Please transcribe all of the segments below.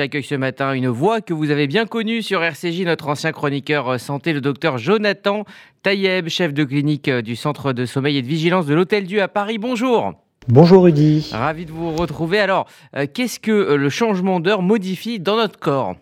j'accueille ce matin une voix que vous avez bien connue sur RCJ, notre ancien chroniqueur santé, le docteur Jonathan Taïeb, chef de clinique du centre de sommeil et de vigilance de l'Hôtel Dieu à Paris. Bonjour. Bonjour Rudy. Ravi de vous retrouver. Alors, euh, qu'est-ce que euh, le changement d'heure modifie dans notre corps?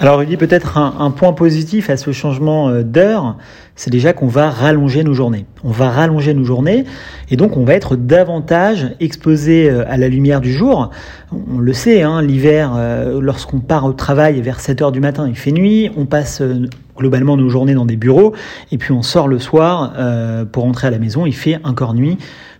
Alors il dit peut-être un, point positif à ce changement euh, d'heure, c'est déjà qu'on va rallonger nos journées. On va rallonger nos journées et donc on va être davantage exposé euh, à la lumière du jour. On le sait, hein, l'hiver, euh, lorsqu'on part au travail vers 7 heures du matin, il fait nuit, on passe globalement nos journées dans des bureaux et puis on sort le soir pour rentrer à la maison, il fait encore nuit.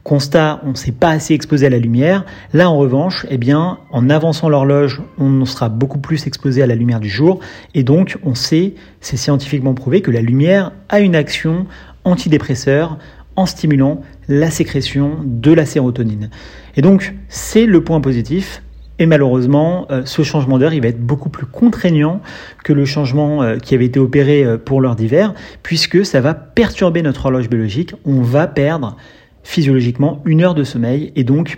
Constat, on ne s'est pas assez exposé à la lumière. Là, en revanche, eh bien, en avançant l'horloge, on sera beaucoup plus exposé à la lumière du jour. Et donc, on sait, c'est scientifiquement prouvé, que la lumière a une action antidépresseur en stimulant la sécrétion de la sérotonine. Et donc, c'est le point positif. Et malheureusement, euh, ce changement d'heure, il va être beaucoup plus contraignant que le changement euh, qui avait été opéré euh, pour l'heure d'hiver, puisque ça va perturber notre horloge biologique. On va perdre physiologiquement une heure de sommeil. Et donc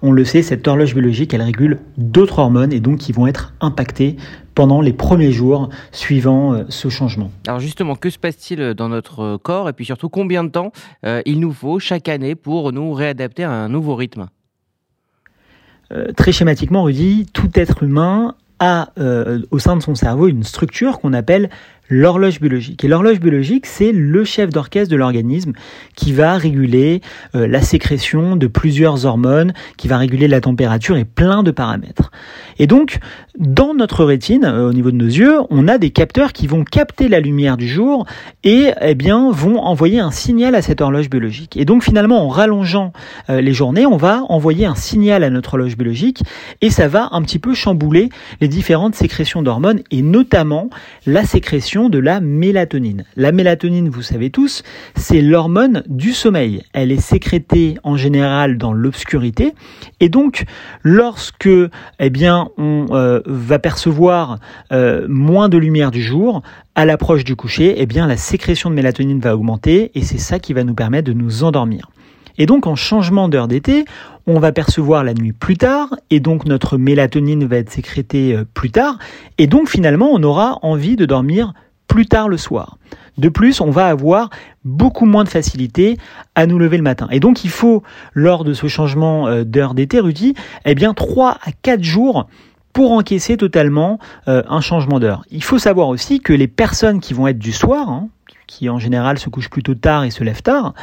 on le sait, cette horloge biologique, elle régule d'autres hormones et donc qui vont être impactées pendant les premiers jours suivant euh, ce changement. Alors justement, que se passe-t-il dans notre corps? Et puis surtout combien de temps euh, il nous faut chaque année pour nous réadapter à un nouveau rythme? Euh, Très schématiquement, Rudy, tout être humain a au sein de son cerveau une structure qu'on appelle l'horloge biologique. Et l'horloge biologique, c'est le chef d'orchestre de l'organisme qui va réguler euh, la sécrétion de plusieurs hormones, qui va réguler la température et plein de paramètres. Et donc, dans notre rétine, euh, au niveau de nos yeux, on a des capteurs qui vont capter la lumière du jour et eh bien vont envoyer un signal à cette horloge biologique. Et donc finalement, en rallongeant euh, les journées, on va envoyer un signal à notre horloge biologique et ça va un petit peu chambouler les différentes sécrétions d'hormones et notamment la sécrétion de la mélatonine. La mélatonine, vous savez tous, c'est l'hormone du sommeil. Elle est sécrétée en général dans l'obscurité et donc lorsque eh bien on euh, va percevoir euh, moins de lumière du jour à l'approche du coucher, eh bien la sécrétion de mélatonine va augmenter et c'est ça qui va nous permettre de nous endormir. Et donc en changement d'heure d'été, on va percevoir la nuit plus tard, et donc notre mélatonine va être sécrétée euh, plus tard, et donc finalement on aura envie de dormir plus tard le soir. De plus, on va avoir beaucoup moins de facilité à nous lever le matin. Et donc, il faut, lors de ce changement euh, d'heure d'été, Rudy, eh bien, 3 à 4 jours pour encaisser totalement euh, un changement d'heure. Il faut savoir aussi que les personnes qui vont être du soir, hein, qui en général se couchent plutôt tard et se lèvent tard,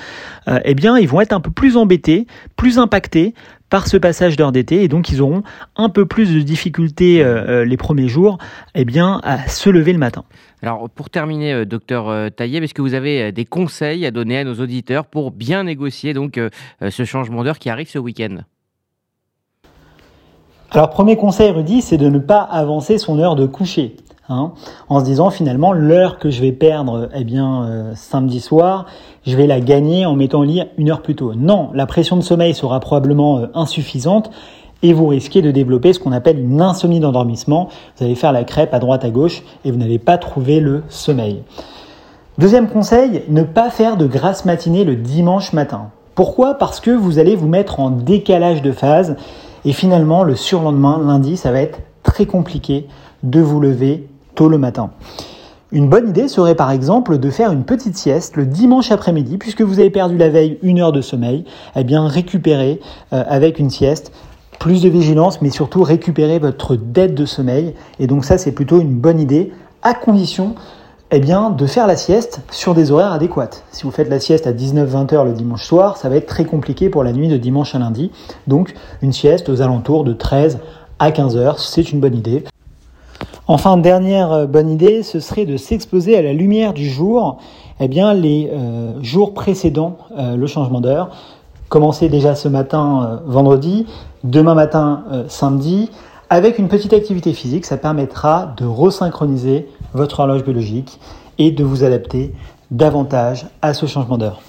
euh, eh bien, ils vont être un peu plus embêtés, plus impactés par ce passage d'heure d'été et donc ils auront un peu plus de difficultés les premiers jours eh bien, à se lever le matin. Alors, pour terminer, euh, docteur euh, Tailleb, est-ce que vous avez euh, des conseils à donner à nos auditeurs pour bien négocier donc ce changement d'heure qui arrive ce week-end? Alors, premier conseil, Rudy, c'est de ne pas avancer son heure de coucher. Hein, en se disant finalement l'heure que je vais perdre eh bien samedi soir, je vais la gagner en mettant au lit une heure plus tôt. Non, la pression de sommeil sera probablement insuffisante et vous risquez de développer ce qu'on appelle une insomnie d'endormissement. Vous allez faire la crêpe à droite à gauche et vous n'allez pas trouver le sommeil. Deuxième conseil, ne pas faire de grasse matinée le dimanche matin. Pourquoi? Parce que vous allez vous mettre en décalage de phase et finalement le surlendemain, lundi, ça va être très compliqué de vous lever tôt le matin. Une bonne idée serait par exemple de faire une petite sieste le dimanche après-midi, puisque vous avez perdu la veille une heure de sommeil, eh bien récupérer euh, avec une sieste plus de vigilance, mais surtout récupérer votre dette de sommeil. Et donc ça, c'est plutôt une bonne idée, à condition eh bien, de faire la sieste sur des horaires adéquats. Si vous faites la sieste à 19-20 heures le dimanche soir, ça va être très compliqué pour la nuit de dimanche à lundi. Donc une sieste aux alentours de 13 à 15 heures, c'est une bonne idée. Enfin, dernière euh, bonne idée, ce serait de s'exposer à la lumière du jour, eh bien, les euh, jours précédant euh, le changement d'heure. Commencez déjà ce matin, vendredi, demain matin, samedi, avec une petite activité physique, ça permettra de resynchroniser votre horloge biologique et de vous adapter davantage à ce changement d'heure.